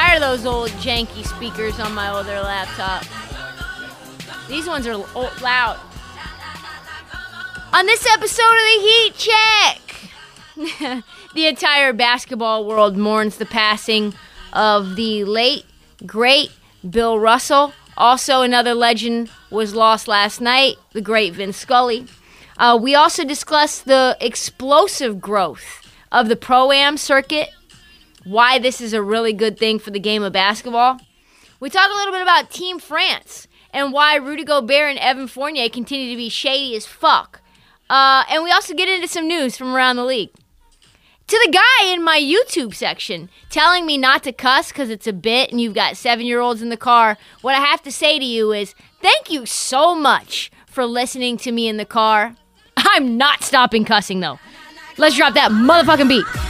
Tired of those old janky speakers on my older laptop. These ones are loud. On this episode of the Heat Check, the entire basketball world mourns the passing of the late, great Bill Russell. Also, another legend was lost last night, the great Vince Scully. Uh, we also discussed the explosive growth of the pro am circuit, why this is a really good thing for the game of basketball. We talk a little bit about Team France and why Rudy Gobert and Evan Fournier continue to be shady as fuck. Uh, and we also get into some news from around the league. To the guy in my YouTube section telling me not to cuss because it's a bit and you've got seven year olds in the car, what I have to say to you is thank you so much for listening to me in the car. I'm not stopping cussing though. Let's drop that motherfucking beat.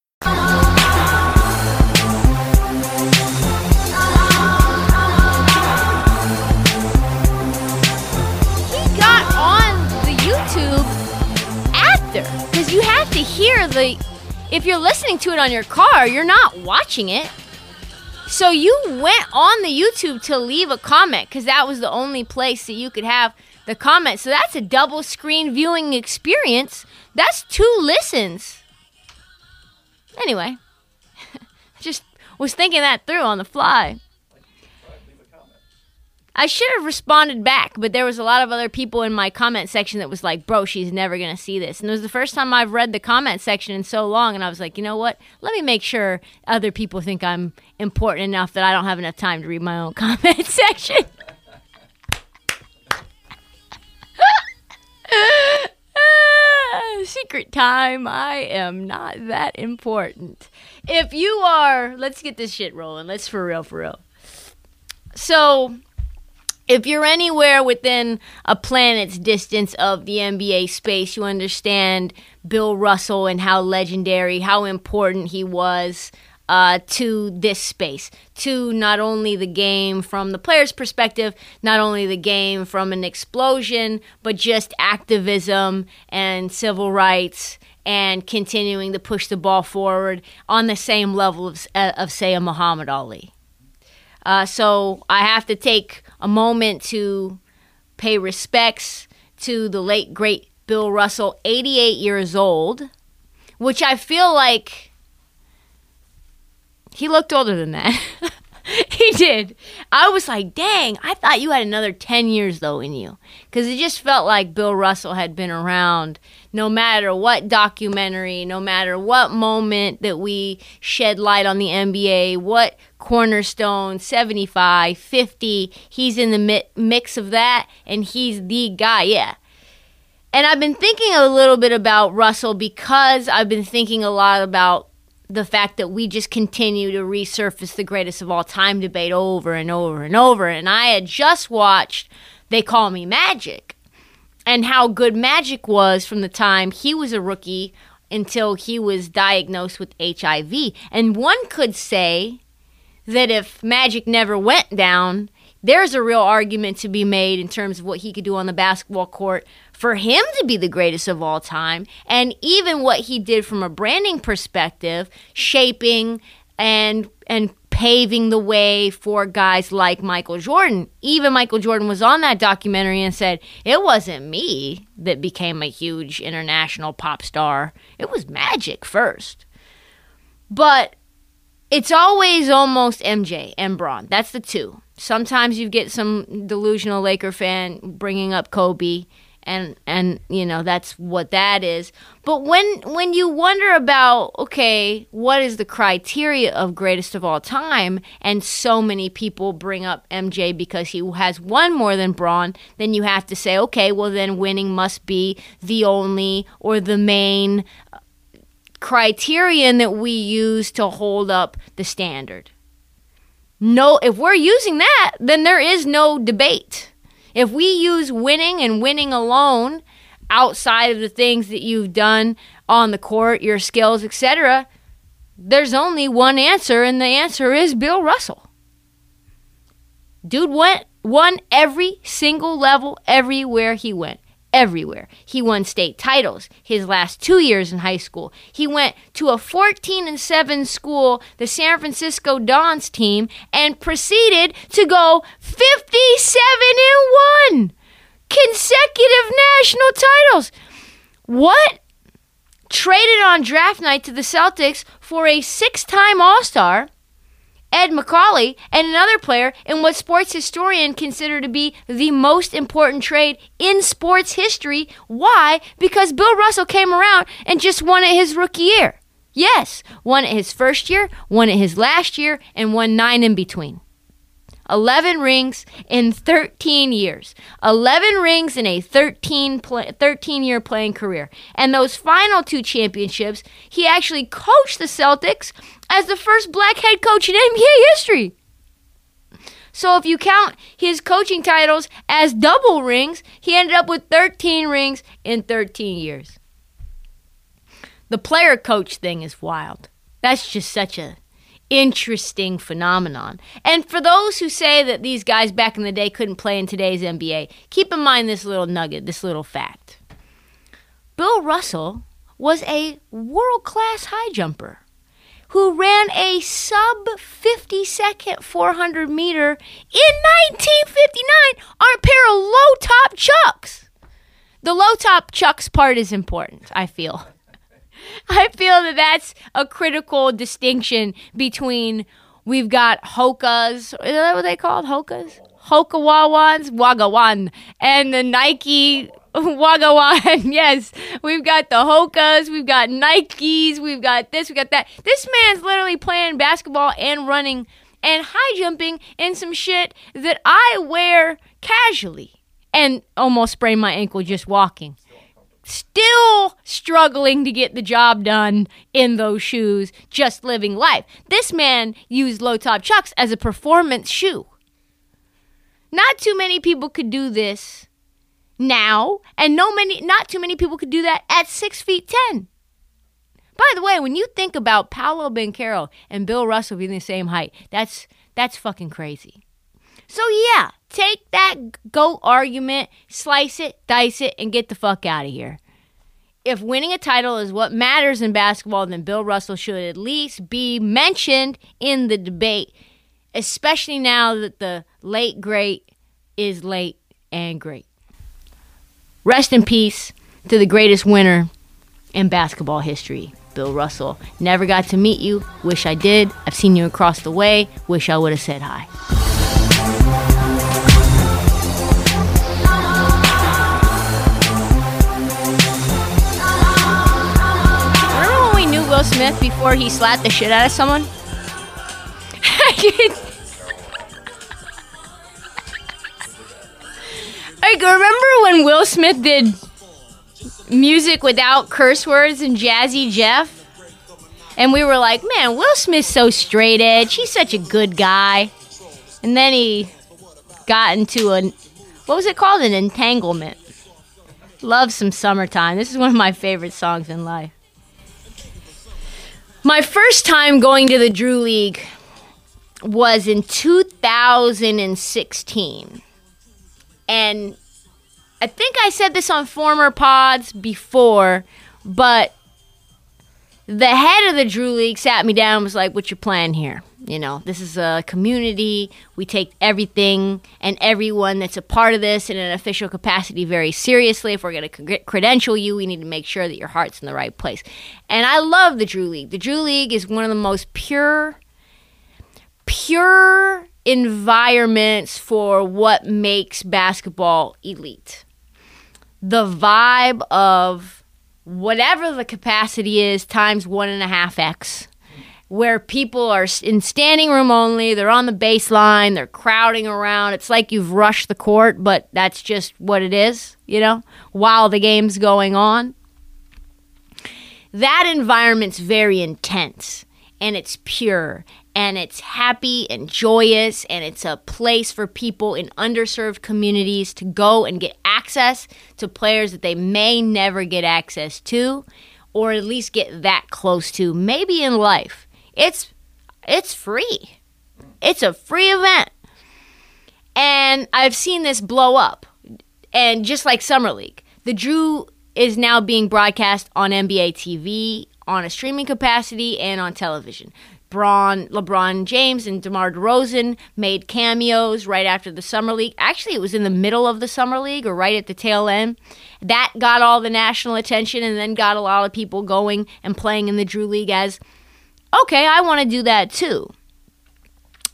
You have to hear the. If you're listening to it on your car, you're not watching it. So you went on the YouTube to leave a comment because that was the only place that you could have the comment. So that's a double screen viewing experience. That's two listens. Anyway, just was thinking that through on the fly. I should have responded back, but there was a lot of other people in my comment section that was like, "Bro, she's never gonna see this." And it was the first time I've read the comment section in so long, and I was like, you know what? Let me make sure other people think I'm important enough that I don't have enough time to read my own comment section. Secret time. I am not that important. If you are, let's get this shit rolling. Let's for real, for real. So, if you're anywhere within a planet's distance of the NBA space, you understand Bill Russell and how legendary, how important he was uh, to this space, to not only the game from the player's perspective, not only the game from an explosion, but just activism and civil rights and continuing to push the ball forward on the same level of, of say, a Muhammad Ali. Uh, so I have to take a moment to pay respects to the late, great Bill Russell, 88 years old, which I feel like he looked older than that. he did. I was like, dang, I thought you had another 10 years, though, in you. Because it just felt like Bill Russell had been around no matter what documentary, no matter what moment that we shed light on the NBA, what cornerstone, 75, 50, he's in the mi- mix of that, and he's the guy, yeah. And I've been thinking a little bit about Russell because I've been thinking a lot about the fact that we just continue to resurface the greatest of all time debate over and over and over. And I had just watched They Call Me Magic and how good Magic was from the time he was a rookie until he was diagnosed with HIV. And one could say that if Magic never went down, there's a real argument to be made in terms of what he could do on the basketball court for him to be the greatest of all time. And even what he did from a branding perspective, shaping and and paving the way for guys like Michael Jordan. Even Michael Jordan was on that documentary and said, It wasn't me that became a huge international pop star, it was Magic first. But it's always almost MJ and Bron. That's the two. Sometimes you get some delusional Laker fan bringing up Kobe and and you know that's what that is but when when you wonder about okay what is the criteria of greatest of all time and so many people bring up MJ because he has won more than Bron then you have to say okay well then winning must be the only or the main criterion that we use to hold up the standard no if we're using that then there is no debate if we use winning and winning alone outside of the things that you've done on the court, your skills, etc., there's only one answer, and the answer is Bill Russell. Dude went won every single level everywhere he went. Everywhere. He won state titles his last two years in high school. He went to a 14 and 7 school, the San Francisco Dons team, and proceeded to go 57 and 1 consecutive national titles. What? Traded on draft night to the Celtics for a six time All Star Ed Macauley, and another player in what sports historians consider to be the most important trade in sports history. Why? Because Bill Russell came around and just won it his rookie year. Yes, won it his first year, won it his last year, and won nine in between. 11 rings in 13 years. 11 rings in a 13, 13 year playing career. And those final two championships, he actually coached the Celtics as the first black head coach in NBA history. So if you count his coaching titles as double rings, he ended up with 13 rings in 13 years. The player coach thing is wild. That's just such a interesting phenomenon. And for those who say that these guys back in the day couldn't play in today's NBA, keep in mind this little nugget, this little fact. Bill Russell was a world class high jumper who ran a sub 50 second 400 meter in 1959 on a pair of low top chucks. The low top chucks part is important, I feel. I feel that that's a critical distinction between we've got Hokas, is that what they called? Hokas? Hoka Hokawawans, Wagawan, and the Nike Wagawan. yes, we've got the Hokas, we've got Nikes, we've got this, We've got that. This man's literally playing basketball and running and high jumping in some shit that I wear casually and almost sprained my ankle just walking still struggling to get the job done in those shoes, just living life. This man used low top chucks as a performance shoe. Not too many people could do this now, and no many not too many people could do that at six feet ten. By the way, when you think about Paolo Banchero and Bill Russell being the same height, that's that's fucking crazy. So yeah, take that goat argument, slice it, dice it, and get the fuck out of here. If winning a title is what matters in basketball, then Bill Russell should at least be mentioned in the debate, especially now that the late great is late and great. Rest in peace to the greatest winner in basketball history, Bill Russell. Never got to meet you. Wish I did. I've seen you across the way. Wish I would have said hi. Will Smith before he slapped the shit out of someone? like, remember when Will Smith did music without curse words and Jazzy Jeff? And we were like, man, Will Smith's so straight edge. He's such a good guy. And then he got into a, what was it called? An entanglement. Love some summertime. This is one of my favorite songs in life. My first time going to the Drew League was in 2016. And I think I said this on former pods before, but the head of the Drew League sat me down and was like, What's your plan here? You know, this is a community. We take everything and everyone that's a part of this in an official capacity very seriously. If we're going to credential you, we need to make sure that your heart's in the right place. And I love the Drew League. The Drew League is one of the most pure, pure environments for what makes basketball elite. The vibe of whatever the capacity is times one and a half X where people are in standing room only. They're on the baseline. They're crowding around. It's like you've rushed the court, but that's just what it is, you know, while the game's going on. That environment's very intense and it's pure and it's happy and joyous and it's a place for people in underserved communities to go and get access to players that they may never get access to or at least get that close to maybe in life it's it's free. It's a free event. And I've seen this blow up. And just like Summer League, the Drew is now being broadcast on NBA TV, on a streaming capacity, and on television. Bron, LeBron James and DeMar DeRozan made cameos right after the Summer League. Actually, it was in the middle of the Summer League or right at the tail end. That got all the national attention and then got a lot of people going and playing in the Drew League as okay, I want to do that too.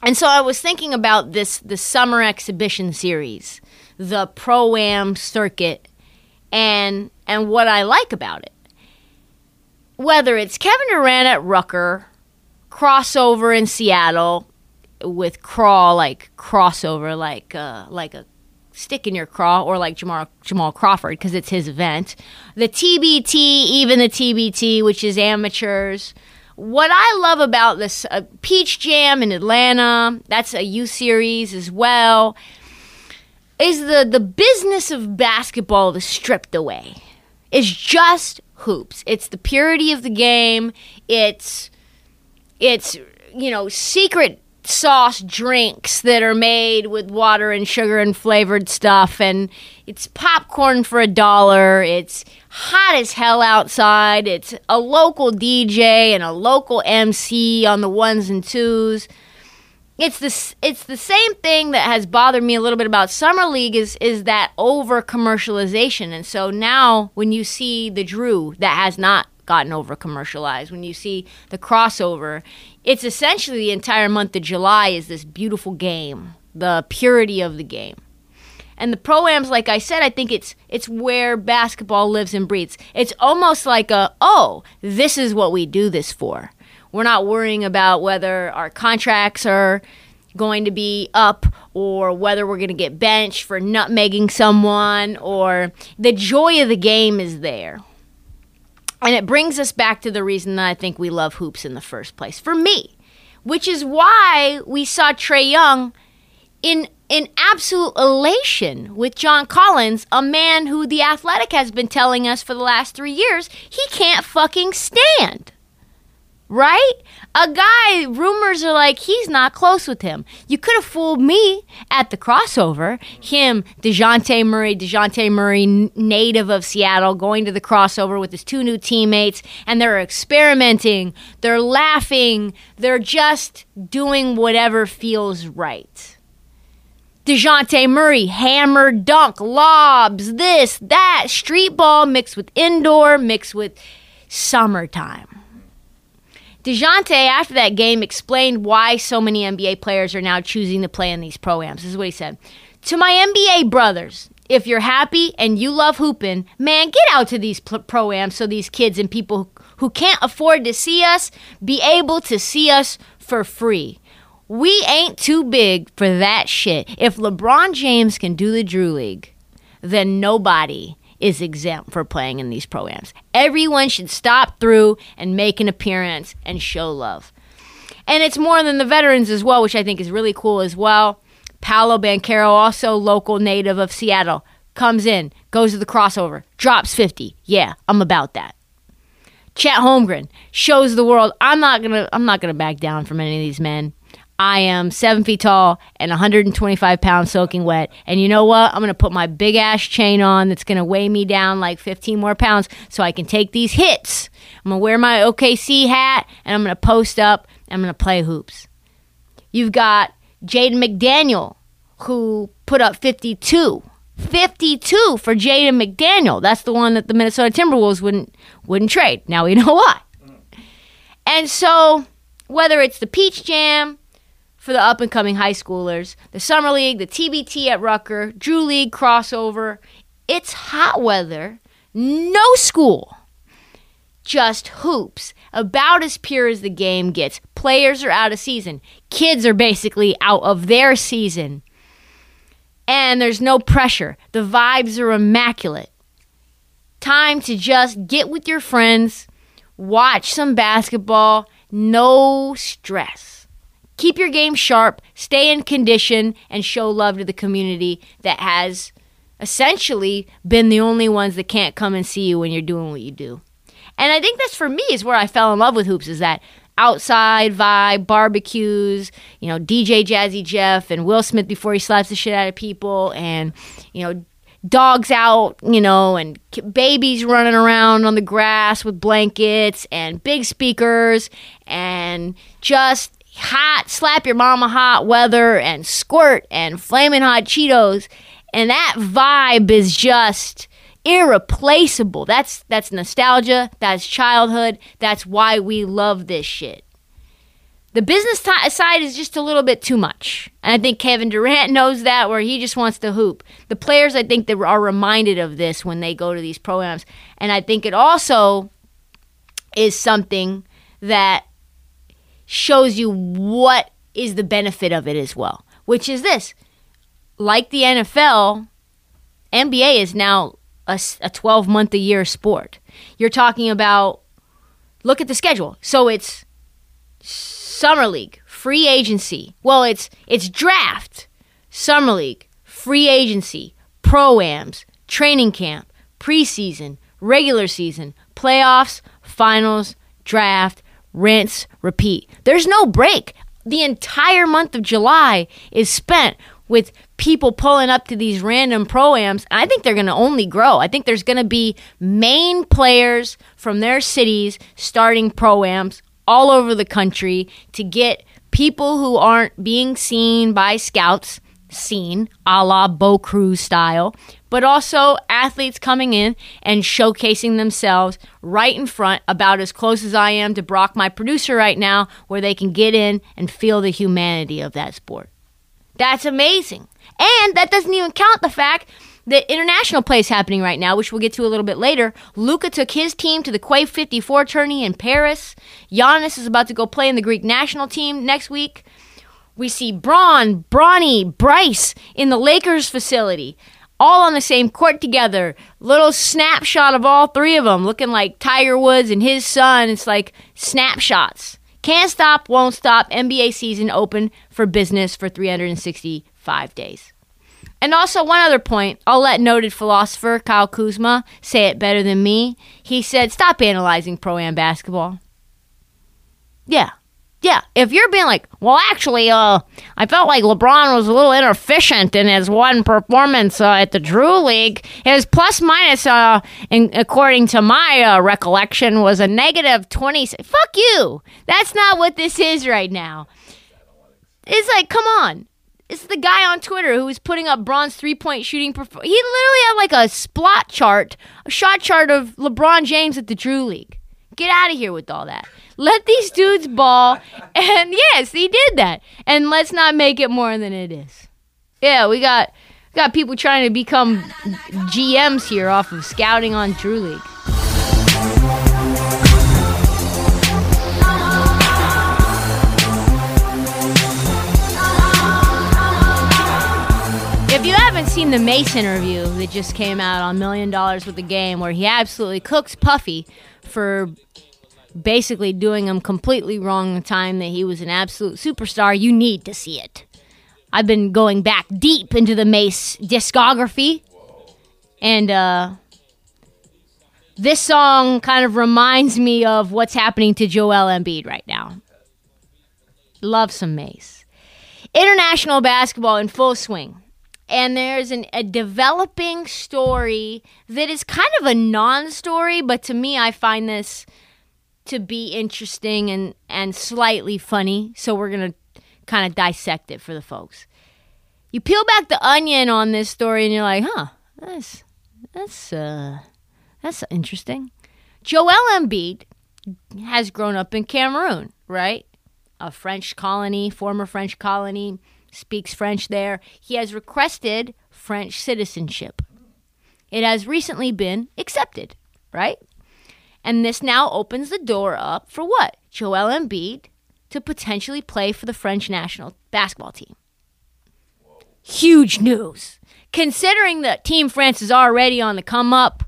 And so I was thinking about this the summer exhibition series, the pro am circuit, and and what I like about it. Whether it's Kevin Durant at Rucker, Crawsover in Seattle with crawl like Crawsover like uh, like a stick in your craw or like Jamal Jamal Crawford because it's his event. The TBT, even the TBT, which is amateurs what I love about this uh, Peach Jam in Atlanta, that's a U series as well, is the the business of basketball is stripped away. It's just hoops. It's the purity of the game. It's it's you know secret sauce drinks that are made with water and sugar and flavored stuff and it's popcorn for a dollar. It's hot as hell outside. It's a local dj and a local mc on the ones and twos. It's the it's the same thing that has bothered me a little bit about summer league is is that over commercialization and so now when you see the drew that has not gotten over commercialized when you see the Crawsover it's essentially the entire month of July is this beautiful game, the purity of the game. And the proams, like I said, I think it's it's where basketball lives and breathes. It's almost like a oh, this is what we do this for. We're not worrying about whether our contracts are going to be up or whether we're going to get benched for nutmegging someone or the joy of the game is there. And it brings us back to the reason that I think we love hoops in the first place. For me, which is why we saw Trae Young in in absolute elation with John Collins, a man who the Athletic has been telling us for the last 3 years he can't fucking stand right? A guy, rumors are like he's not close with him. You could have fooled me at the Crawsover. Him, DeJounte Murray, DeJounte Murray, native of Seattle, going to the Crawsover with his two new teammates, and they're experimenting, they're laughing, they're just doing whatever feels right. DeJounte Murray, hammer, dunk, lobs, this, that, street ball mixed with indoor, mixed with summertime DeJounte, after that game, explained why so many NBA players are now choosing to play in these proams. This is what he said. To my NBA brothers, if you're happy and you love hooping, man, get out to these proams so these kids and people who can't afford to see us be able to see us for free. We ain't too big for that shit. If LeBron James can do the Drew League, then nobody is exempt for playing in these programs. Everyone should stop through and make an appearance and show love. And it's more than the veterans as well, which I think is really cool as well. Paolo Banchero, also local native of Seattle, comes in, goes to the Crawsover, drops 50. Yeah, I'm about that. Chet Holmgren shows the world I'm not gonna I'm not gonna back down from any of these men. I am seven feet tall and 125 pounds soaking wet. And you know what? I'm going to put my big ass chain on that's going to weigh me down like 15 more pounds so I can take these hits. I'm going to wear my OKC hat and I'm going to post up and I'm going to play hoops. You've got Jaden McDaniel, who put up 52. 52 for Jaden McDaniel. That's the one that the Minnesota Timberwolves wouldn't wouldn't trade. Now we know why. And so whether it's the Peach Jam, for the up and coming high schoolers, the Summer League, the TBT at Rucker, Drew League Crawsover. It's hot weather, no school, just hoops, about as pure as the game gets. Players are out of season, kids are basically out of their season. And there's no pressure. The vibes are immaculate. Time to just get with your friends, watch some basketball, no stress keep your game sharp, stay in condition, and show love to the community that has essentially been the only ones that can't come and see you when you're doing what you do. And I think that's for me is where I fell in love with hoops is that outside vibe, barbecues, you know, DJ Jazzy Jeff and Will Smith before he slaps the shit out of people and, you know, dogs out, you know, and babies running around on the grass with blankets and big speakers and just hot, slap your mama hot weather and squirt and flaming hot Cheetos. And that vibe is just irreplaceable. That's that's nostalgia, that's childhood, that's why we love this shit. The business t- side is just a little bit too much. And I think Kevin Durant knows that where he just wants to hoop. The players I think that are reminded of this when they go to these programs. And I think it also is something that shows you what is the benefit of it as well, which is this. Like the NFL, NBA is now a, a 12 month a year sport. You're talking about, look at the schedule. So it's Summer League, free agency. Well, it's, it's draft, Summer League, free agency, pro-ams, training camp, preseason, regular season, playoffs, finals, draft, rinse, repeat. There's no break. The entire month of July is spent with people pulling up to these random proams. I think they're going to only grow. I think there's going to be main players from their cities starting proams all over the country to get people who aren't being seen by scouts seen, a la Bo Cruz style, but also athletes coming in and showcasing themselves right in front, about as close as I am to Brock, my producer, right now, where they can get in and feel the humanity of that sport. That's amazing. And that doesn't even count the fact that international play is happening right now, which we'll get to a little bit later. Luka took his team to the Quai 54 tourney in Paris. Giannis is about to go play in the Greek national team next week. We see Bron, Bronny, Bryce in the Lakers facility, all on the same court together. Little snapshot of all three of them, looking like Tiger Woods and his son. It's like snapshots. Can't stop, won't stop. NBA season open for business for 365 days. And also, one other point, I'll let noted philosopher Kyle Kuzma say it better than me. He said, Stop analyzing pro am basketball. Yeah, yeah, if you're being like, well, actually, uh, I felt like LeBron was a little inefficient in his one performance uh, at the Drew League. His plus minus, uh, in, according to my uh, recollection, was a negative 20. Fuck you. That's not what this is right now. It's like, come on. It's the guy on Twitter who was putting up Bron's three point shooting. He literally had like a splot chart, a shot chart of LeBron James at the Drew League. Get out of here with all that. Let these dudes ball. And yes, he did that. And let's not make it more than it is. Yeah, we got got people trying to become GMs here off of scouting on Drew League. If you haven't seen the Mase interview that just came out on Million Dollars with the Game, where he absolutely cooks Puffy for basically doing him completely wrong the time that he was an absolute superstar, you need to see it. I've been going back deep into the Mase discography, and uh, this song kind of reminds me of what's happening to Joel Embiid right now. Love some Mase. International basketball in full swing. And there's an, a developing story that is kind of a non story, but to me, I find this to be interesting and, and slightly funny. So we're to kind of dissect it for the folks. You peel back the onion on this story and you're like, huh, that's, that's, uh, that's interesting. Joel Embiid has grown up in Cameroon, right? A French colony, former French colony, speaks French there. He has requested French citizenship. It has recently been accepted, right? And this now opens the door up for what? Joel Embiid to potentially play for the French national basketball team. Huge news. Considering that Team France is already on the come up,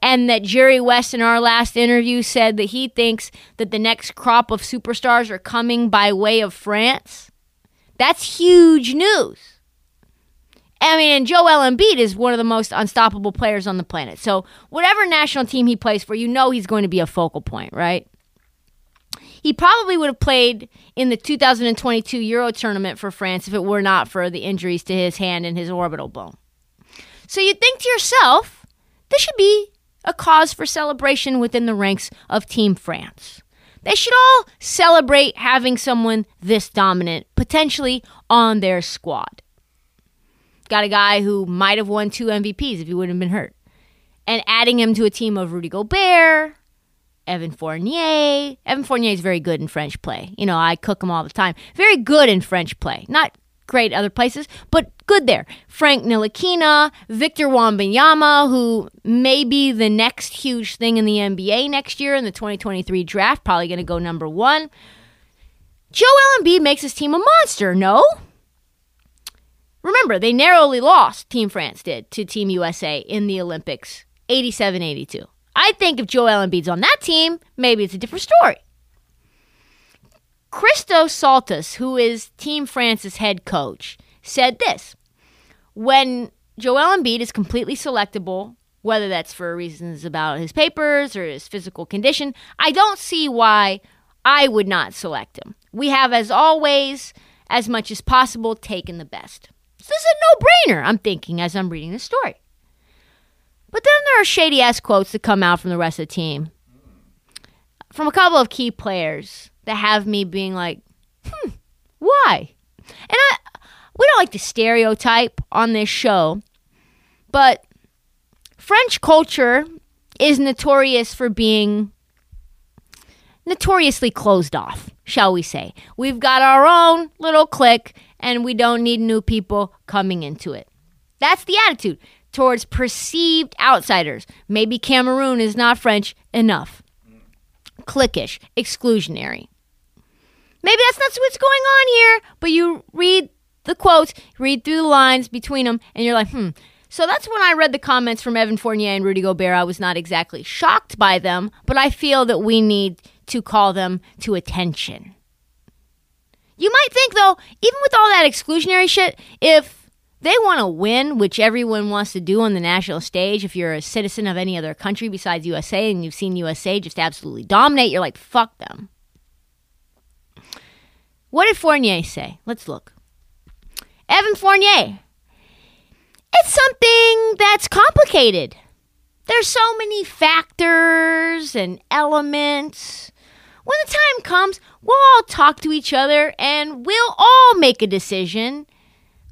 and that Jerry West in our last interview said that he thinks that the next crop of superstars are coming by way of France. That's huge news. I mean, and Joel Embiid is one of the most unstoppable players on the planet. So, whatever national team he plays for, you know he's going to be a focal point, right? He probably would have played in the 2022 Euro tournament for France if it were not for the injuries to his hand and his orbital bone. So, you think to yourself, this should be a cause for celebration within the ranks of Team France. They should all celebrate having someone this dominant, potentially on their squad. Got a guy who might have won two MVPs if he wouldn't have been hurt. And adding him to a team of Rudy Gobert, Evan Fournier. Evan Fournier is very good in French play. You know, I cook him all the time. Very good in French play. Not great other places, but good there. Frank Ntilikina, Victor Wembanyama, who may be the next huge thing in the NBA next year in the 2023 draft, probably going to go number one. Joel Embiid makes his team a monster, no? Remember, they narrowly lost, Team France did, to Team USA in the Olympics, 87 82. I think if Joel Embiid's on that team, maybe it's a different story. Christos Saltis, who is Team France's head coach, said this When Joel Embiid is completely selectable, whether that's for reasons about his papers or his physical condition, I don't see why I would not select him. We have, as always, as much as possible, taken the best. This is a no brainer, I'm thinking, as I'm reading the story. But then there are shady ass quotes that come out from the rest of the team. From a couple of key players that have me being like, hmm, why? And I we don't like to stereotype on this show, but French culture is notorious for being notoriously closed off, shall we say. We've got our own little clique and we don't need new people coming into it. That's the attitude towards perceived outsiders. Maybe Cameroon is not French enough. Cliquish, exclusionary. Maybe that's not what's going on here, but you read the quotes, read through the lines between them, and you're like, hmm. So that's when I read the comments from Evan Fournier and Rudy Gobert. I was not exactly shocked by them, but I feel that we need to call them to attention. You might think, though, even with all that exclusionary shit, if they want to win, which everyone wants to do on the national stage, if you're a citizen of any other country besides USA and you've seen USA just absolutely dominate, you're like, fuck them. What did Fournier say? Let's look. Evan Fournier. It's something that's complicated. There's so many factors and elements. When the time comes, we'll all talk to each other and we'll all make a decision.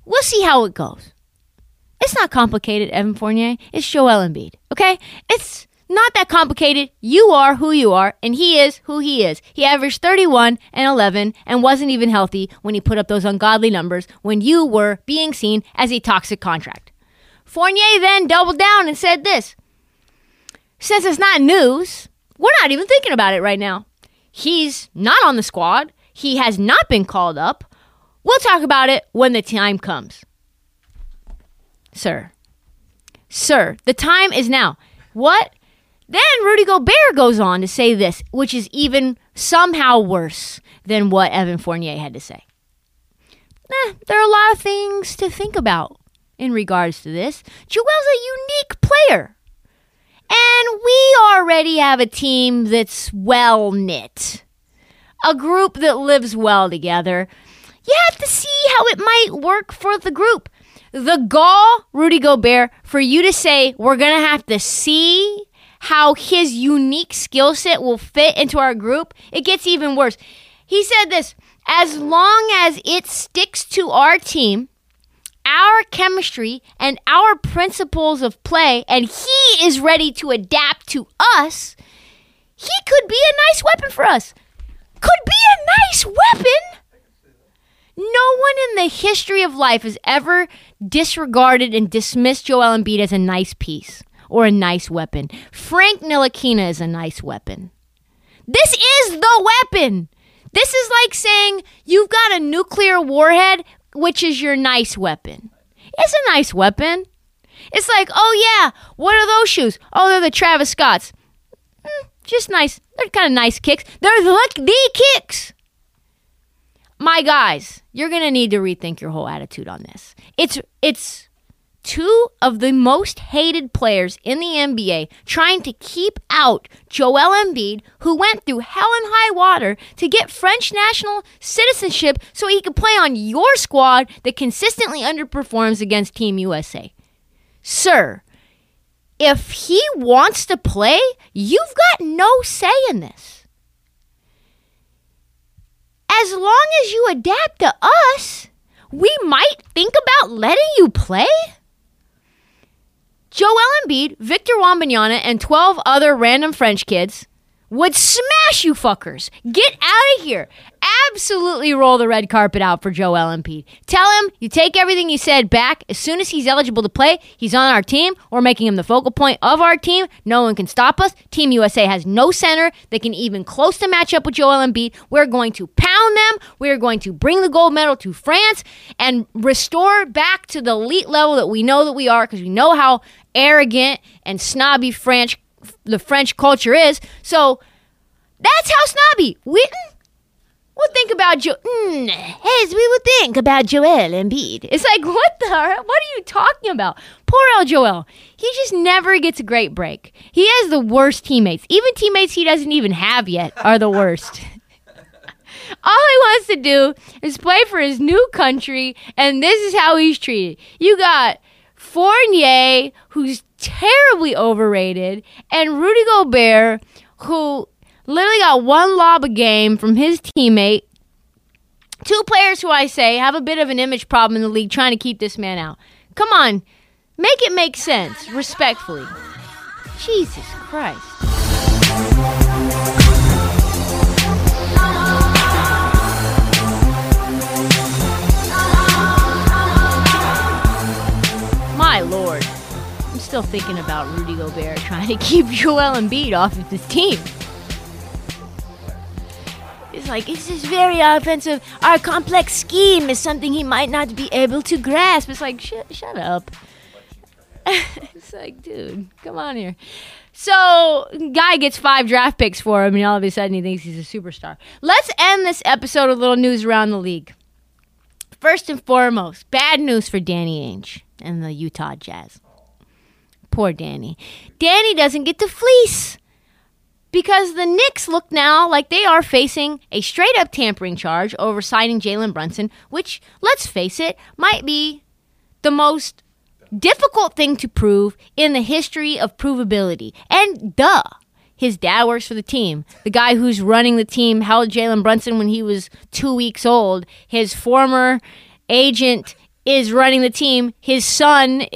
We'll see how it goes. It's not complicated, Evan Fournier. It's Joel Embiid. Okay? It's not that complicated. You are who you are, and he is who he is. He averaged 31 and 11 and wasn't even healthy when he put up those ungodly numbers when you were being seen as a toxic contract. Fournier then doubled down and said this Since it's not news, we're not even thinking about it right now. He's not on the squad, he has not been called up. We'll talk about it when the time comes. Sir, sir, the time is now. What? Then Rudy Gobert goes on to say this, which is even somehow worse than what Evan Fournier had to say. Eh, there are a lot of things to think about in regards to this. Joel's a unique player. And we already have a team that's well knit, a group that lives well together. You have to see how it might work for the group. The gall, Rudy Gobert, for you to say we're going to have to see how his unique skill set will fit into our group, it gets even worse. He said this as long as it sticks to our team, our chemistry, and our principles of play, and he is ready to adapt to us, he could be a nice weapon for us. Could be a nice weapon. No one in the history of life has ever disregarded and dismissed Joel Embiid as a nice piece or a nice weapon. Frank Ntilikina is a nice weapon. This is the weapon. This is like saying you've got a nuclear warhead, which is your nice weapon. It's a nice weapon. It's like, oh yeah, what are those shoes? Oh, they're the Travis Scotts. Mm, just nice. They're kind of nice kicks. They're the, the kicks. My guys, you're gonna need to rethink your whole attitude on this. It's it's two of the most hated players in the NBA trying to keep out Joel Embiid, who went through hell and high water to get French national citizenship so he could play on your squad that consistently underperforms against Team USA. Sir, if he wants to play, you've got no say in this. As long as you adapt to us, we might think about letting you play. Joel Embiid, Victor Wembanyama, and 12 other random French kids would smash you fuckers. Get out of here. Absolutely roll the red carpet out for Joel Embiid. Tell him you take everything you said back. As soon as he's eligible to play, he's on our team. We're making him the focal point of our team. No one can stop us. Team USA has no center that can even close to match up with Joel Embiid. We're going to pound them. We're going to bring the gold medal to France and restore back to the elite level that we know that we are because we know how arrogant and snobby French the French culture is. So that's how snobby. We we'll think about Joe. Mm, as we will think about Joel Embiid. It's like what the? What are you talking about? Poor El Joel. He just never gets a great break. He has the worst teammates. Even teammates he doesn't even have yet are the worst. All he wants to do is play for his new country, and this is how he's treated. You got Fournier, who's terribly overrated, and Rudy Gobert, who literally got one lob a game from his teammate. Two players who I say have a bit of an image problem in the league trying to keep this man out. Come on, make it make sense, respectfully. Jesus Christ. My lord. I'm still thinking about Rudy Gobert trying to keep Joel Embiid off of his team. Like, it's just very offensive. Our complex scheme is something he might not be able to grasp. It's like, shut up. it's like, dude, come on here. So, guy gets five draft picks for him, and all of a sudden he thinks he's a superstar. Let's end this episode with a little news around the league. First and foremost, bad news for Danny Ainge and the Utah Jazz. Poor Danny. Danny doesn't get to fleece because the Knicks look now like they are facing a straight up tampering charge over signing Jalen Brunson, which, let's face it, might be the most difficult thing to prove in the history of provability. And duh, his dad works for the team. The guy who's running the team held Jalen Brunson when he was two weeks old. His former agent is running the team. His son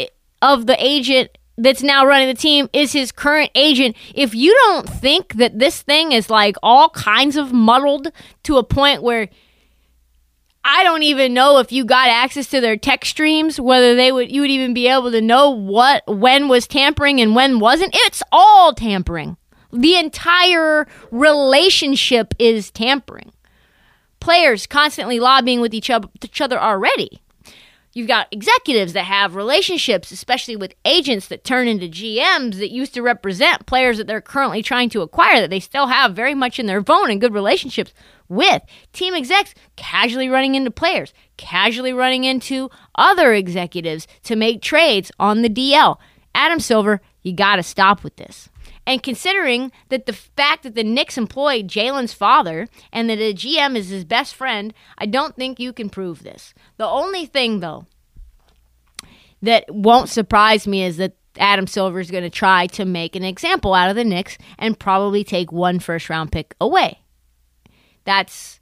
of the agent that's now running the team is his current agent. If you don't think that this thing is like all kinds of muddled to a point where I don't even know if you got access to their tech streams, whether they would you would even be able to know what when was tampering and when wasn't. It's all tampering. The entire relationship is tampering. Players constantly lobbying with each other, each other already. You've got executives that have relationships, especially with agents that turn into GMs that used to represent players that they're currently trying to acquire that they still have very much in their phone and good relationships with. Team execs casually running into players, casually running into other executives to make trades on the DL. Adam Silver, You got to stop with this. And considering that the fact that the Knicks employed Jalen's father and that the GM is his best friend, I don't think you can prove this. The only thing, though, that won't surprise me is that Adam Silver is going to try to make an example out of the Knicks and probably take one first round pick away. That's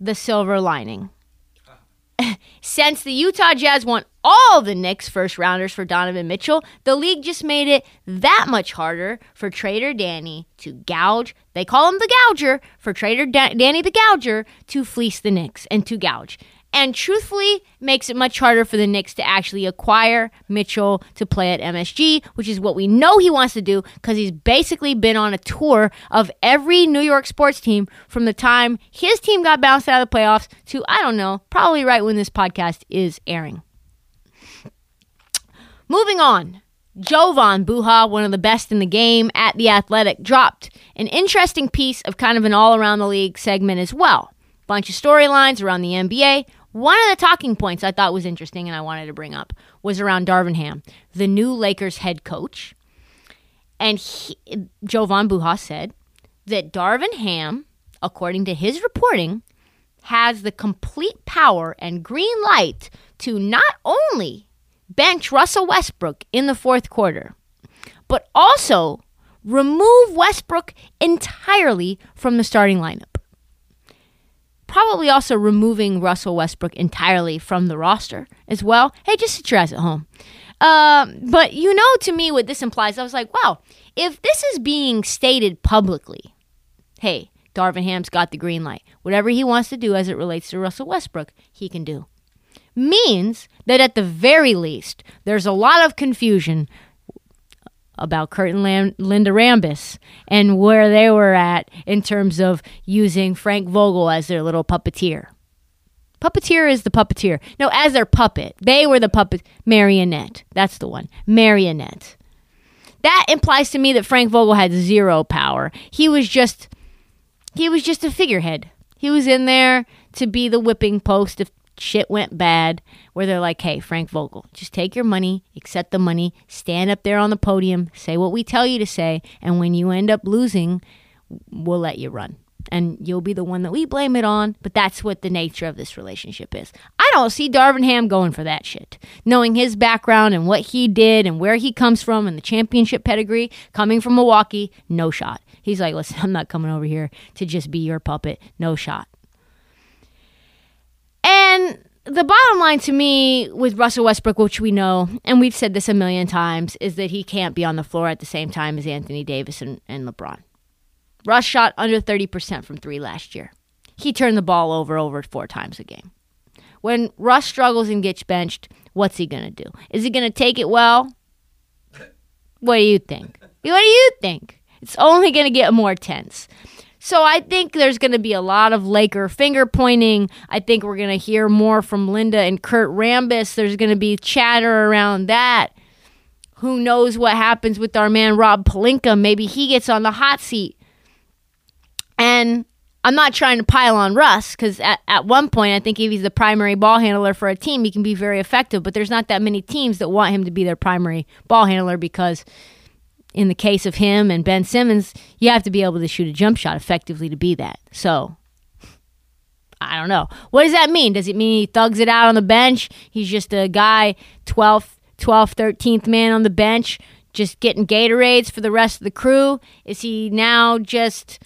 the silver lining. Since the Utah Jazz want all the Knicks first rounders for Donovan Mitchell, the league just made it that much harder for Trader Danny to gouge. They call him the gouger for Trader da- Danny the gouger to fleece the Knicks and to gouge and truthfully makes it much harder for the Knicks to actually acquire Mitchell to play at MSG, which is what we know he wants to do because he's basically been on a tour of every New York sports team from the time his team got bounced out of the playoffs to, I don't know, probably right when this podcast is airing. Moving on. Jovan Buha, one of the best in the game at The Athletic, dropped an interesting piece of kind of an all around the league segment as well. Bunch of storylines around the NBA, one of the talking points I thought was interesting and I wanted to bring up was around Darvin Ham, the new Lakers head coach. And he, Jovan Buha said that Darvin Ham, according to his reporting, has the complete power and green light to not only bench Russell Westbrook in the fourth quarter, but also remove Westbrook entirely from the starting lineup probably also removing Russell Westbrook entirely from the roster as well. Hey, just sit your ass at home. Um, but you know, to me, what this implies, I was like, wow, if this is being stated publicly, hey, Darvin Ham's got the green light. Whatever he wants to do as it relates to Russell Westbrook, he can do. Means that at the very least, there's a lot of confusion about Kurt and Lam- Linda Rambis and where they were at in terms of using Frank Vogel as their little puppeteer. Puppeteer is the puppeteer. No, as their puppet. They were the puppet marionette. That's the one. Marionette. That implies to me that Frank Vogel had zero power. He was just he was just a figurehead. He was in there to be the whipping post if shit went bad where they're like, hey, Frank Vogel, just take your money, accept the money, stand up there on the podium, say what we tell you to say, and when you end up losing, we'll let you run. And you'll be the one that we blame it on, but that's what the nature of this relationship is. I don't see Darvin Ham going for that shit. Knowing his background and what he did and where he comes from and the championship pedigree coming from Milwaukee, no shot. He's like, listen, I'm not coming over here to just be your puppet. No shot. The bottom line to me with Russell Westbrook, which we know, and we've said this a million times, is that he can't be on the floor at the same time as Anthony Davis and, and LeBron. Russ shot under 30% from three last year. He turned the ball over over four times a game. When Russ struggles and gets benched, what's he going to do? Is he going to take it well? What do you think? What do you think? It's only going to get more tense. So I think there's going to be a lot of Laker finger pointing. I think we're going to hear more from Linda and Kurt Rambis. There's going to be chatter around that. Who knows what happens with our man Rob Pelinka? Maybe he gets on the hot seat. And I'm not trying to pile on Russ because at, at one point, I think if he's the primary ball handler for a team, he can be very effective. But there's not that many teams that want him to be their primary ball handler because in the case of him and Ben Simmons, you have to be able to shoot a jump shot effectively to be that. So, I don't know. What does that mean? Does it mean he thugs it out on the bench? He's just a guy, 12th, 12th, 13th man on the bench, just getting Gatorades for the rest of the crew? Is he now just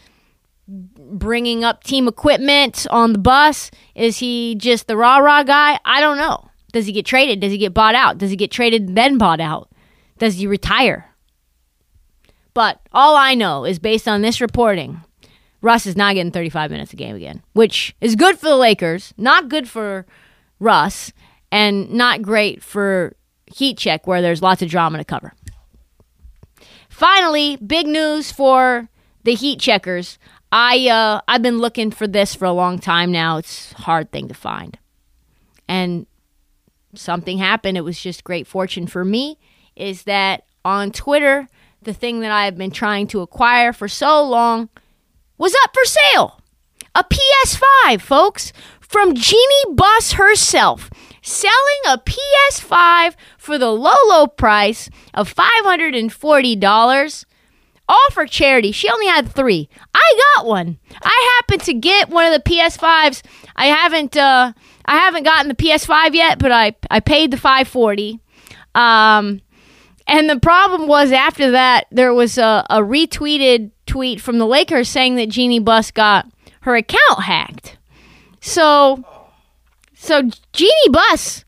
bringing up team equipment on the bus? Is he just the rah rah guy? I don't know. Does he get traded? Does he get bought out? Does he get traded then bought out? Does he retire? But all I know is based on this reporting, Russ is not getting 35 minutes a game again, which is good for the Lakers, not good for Russ, and not great for Heat Check, where there's lots of drama to cover. Finally, big news for the Heat Checkers. I uh, I've been looking for this for a long time now. It's a hard thing to find, and something happened. It was just great fortune for me. Is that on Twitter? The thing that I have been trying to acquire for so long, was up for sale. A PS5, folks, from Jeanie Buss herself. selling a PS5 for the low, low price of $540 all for charity. She only had three. I got one. I happened to get one of the PS5s. I haven't uh, I haven't gotten the PS5 yet, but I I paid the 540. Um, and the problem was after that there was a, a retweeted tweet from the Lakers saying that Jeanie Buss got her account hacked. So so Jeanie Buss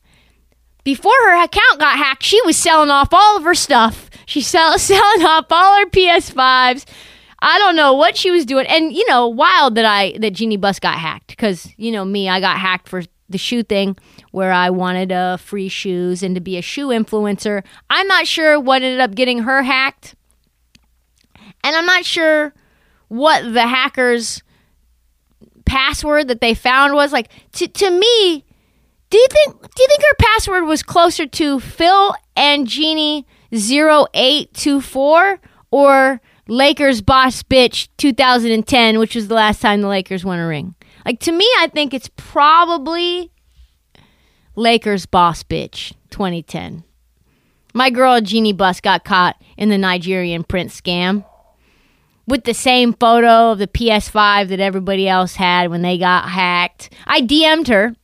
before her account got hacked, she was selling off all of her stuff. She sell- selling off all her PS5s. I don't know what she was doing. And you know, wild that I that Jeanie Buss got hacked because you know me, I got hacked for the shoe thing where I wanted uh, free shoes and to be a shoe influencer. I'm not sure what ended up getting her hacked, and I'm not sure what the hackers password that they found was. Like to, to me do you think do you think her password was closer to phil and jeannie 0824 or lakers boss bitch 2010 which was the last time the lakers won a ring? Like to me i think it's probably lakers boss bitch 2010 my girl jeanie Buss got caught in the nigerian prince scam with the same photo of the PS5 that everybody else had when they got hacked. I DM'd her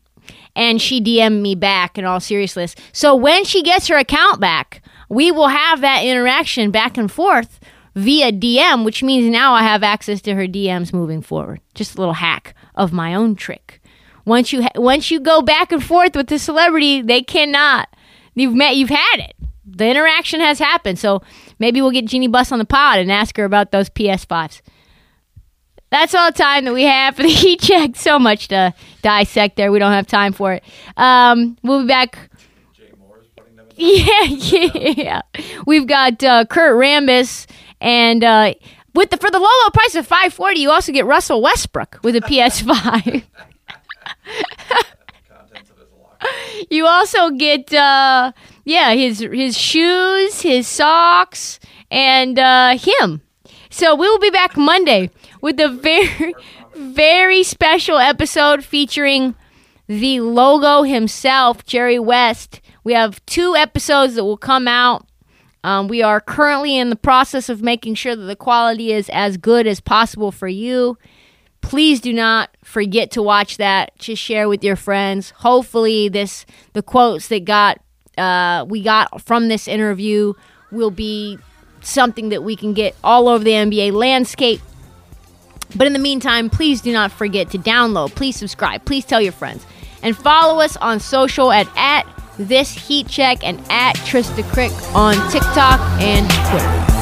and she DM'd me back in all seriousness. So when she gets her account back, we will have that interaction back and forth via DM, which means now I have access to her DMs moving forward. Just a little hack of my own trick. Once you ha- once you go back and forth with the celebrity, they cannot. You've met. You've had it. The interaction has happened. So maybe we'll get Jeanie Buss on the pod and ask her about those PS5s. That's all the time that we have for the heat check. So much to dissect there. We don't have time for it. Um, we'll be back. Yeah, yeah. We've got uh, Kurt Rambis, and uh, with the for the low low price of five forty, you also get Russell Westbrook with a PS5. you also get uh, yeah his his shoes, his socks, and uh, him. So we will be back Monday with a very very special episode featuring the logo himself, Jerry West. We have two episodes that will come out. Um, we are currently in the process of making sure that the quality is as good as possible for you. Please do not forget to watch that. Just share with your friends. Hopefully, this the quotes that got uh, we got from this interview will be something that we can get all over the NBA landscape. But in the meantime, please do not forget to download, please subscribe, please tell your friends, and follow us on social at, at this heat check and at Trista Crick on TikTok and Twitter.